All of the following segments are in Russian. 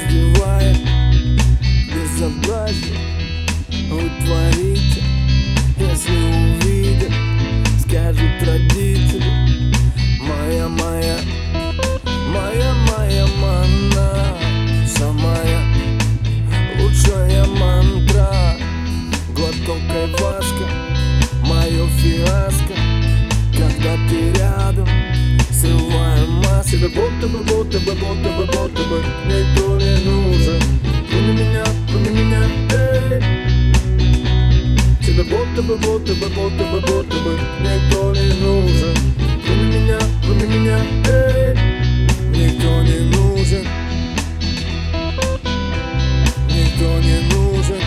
Подозревая безобразие Вы Никто не нужен.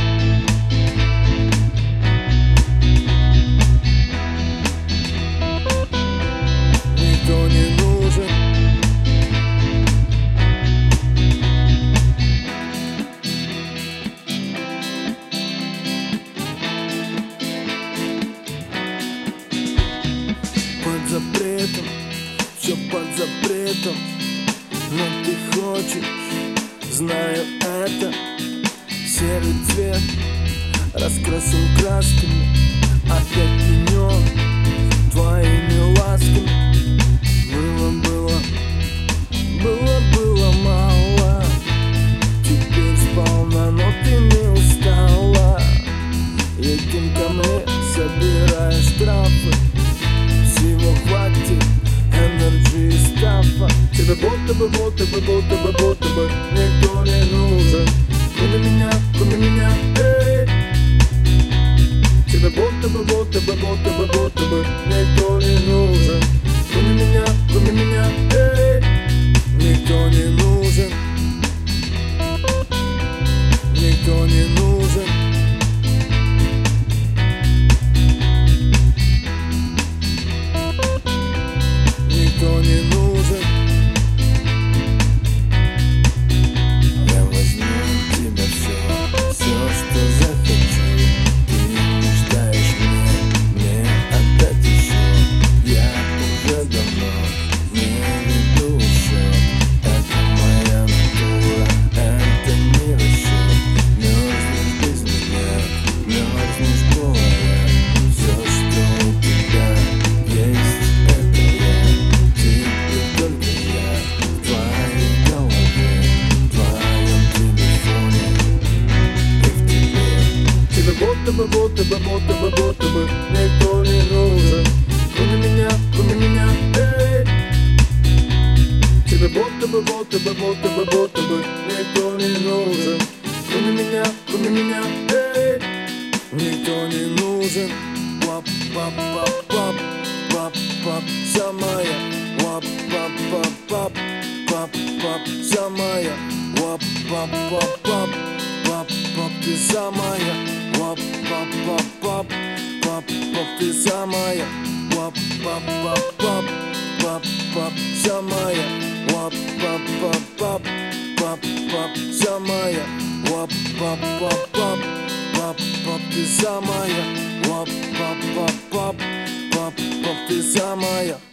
Никто не нужен. Под запретом, все под запретом. Но ты хочешь, знаю это Серый цвет раскрасил красками Опять твоими ласками. Было, было, было, было мало. Теперь сполна, но ты не устала. Едем ко мне, собирая штрафы. Всего хватит энерджи и стафа. Тебе будто бы, будто бы, будто бы, будто бы бы, будто бы, будто бы, будто бы Никто не нужен Кроме меня, кроме меня, эй Никто не нужен Никто не нужен будто бы, будто бы, будто бы, будто бы. Никто не нужен. Кроме меня, кроме меня, эй. Тебе будто бы, будто бы, будто бы, будто бы. Никто не нужен. Кроме меня, кроме меня, эй. Никто не нужен. Пап, пап, пап, пап, пап, пап, самая Пап, пап, пап, пап, пап, пап, самая Пап, пап, пап, пап, пап, пап, ты самая Пап, пап, пап, пап, пап, пап, ты самая Пап, пап, пап, пап, пап, пап, самая Пап, пап, пап, пап, пап, пап, самая Пап, пап, пап, пап, пап, пап, ты самая Пап, пап, пап, пап, пап, пап, ты самая